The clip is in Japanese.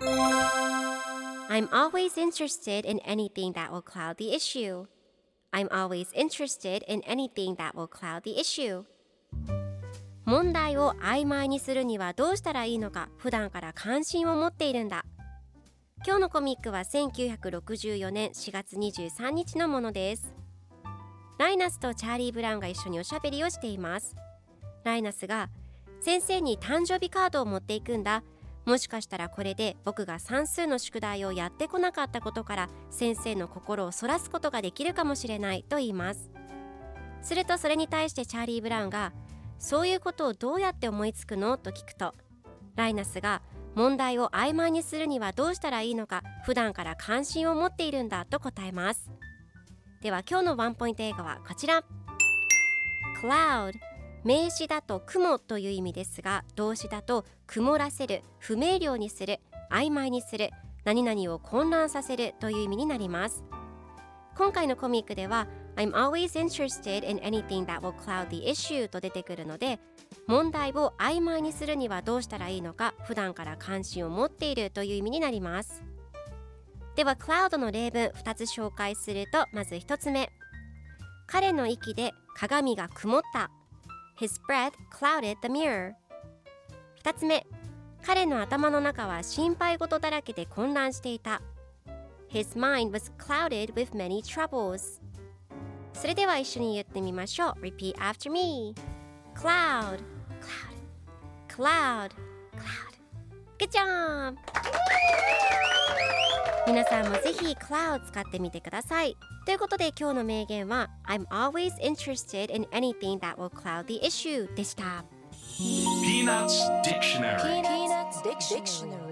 I'm always interested in anything that will cloud the issue. I'm always interested in anything that will cloud the issue. 問題を曖昧にするにはどうしたらいいのか普段から関心を持っているんだ。今日のコミックは1964年4月23日のものです。ライナスとチャーリー・ブラウンが一緒におしゃべりをしています。ライナスが先生に誕生日カードを持っていくんだ。もしかしたらこれで僕が算数の宿題をやってこなかったことから先生の心をそらすことができるかもしれないと言います。するとそれに対してチャーリー・ブラウンがそういうことをどうやって思いつくの？と聞くとライナスが問題を曖昧にするにはどうしたらいいのか普段から関心を持っているんだと答えます。では今日のワンポイント映画はこちら。Cloud 名詞だと雲という意味ですが動詞だと曇らせる不明瞭にする曖昧にする何々を混乱させるという意味になります。今回のコミックでは I'm always interested in anything that will cloud the issue と出てくるので問題を曖昧にするにはどうしたらいいのか普段から関心を持っているという意味になります。では cloud の例文2つ紹介するとまず1つ目。彼の息で鏡が曇った。His breath clouded the mirror 2つ目彼の頭の中は心配事だらけで混乱していた His mind was clouded with many troubles それでは一緒に言ってみましょう Repeat after me Cloud Cloud Cloud Cloud Good job! 皆さんもぜひ Cloud 使ってみてくださいということで今日の名言は I'm always interested in anything that will cloud the issue でした Peanuts Dictionary Peanuts Dictionary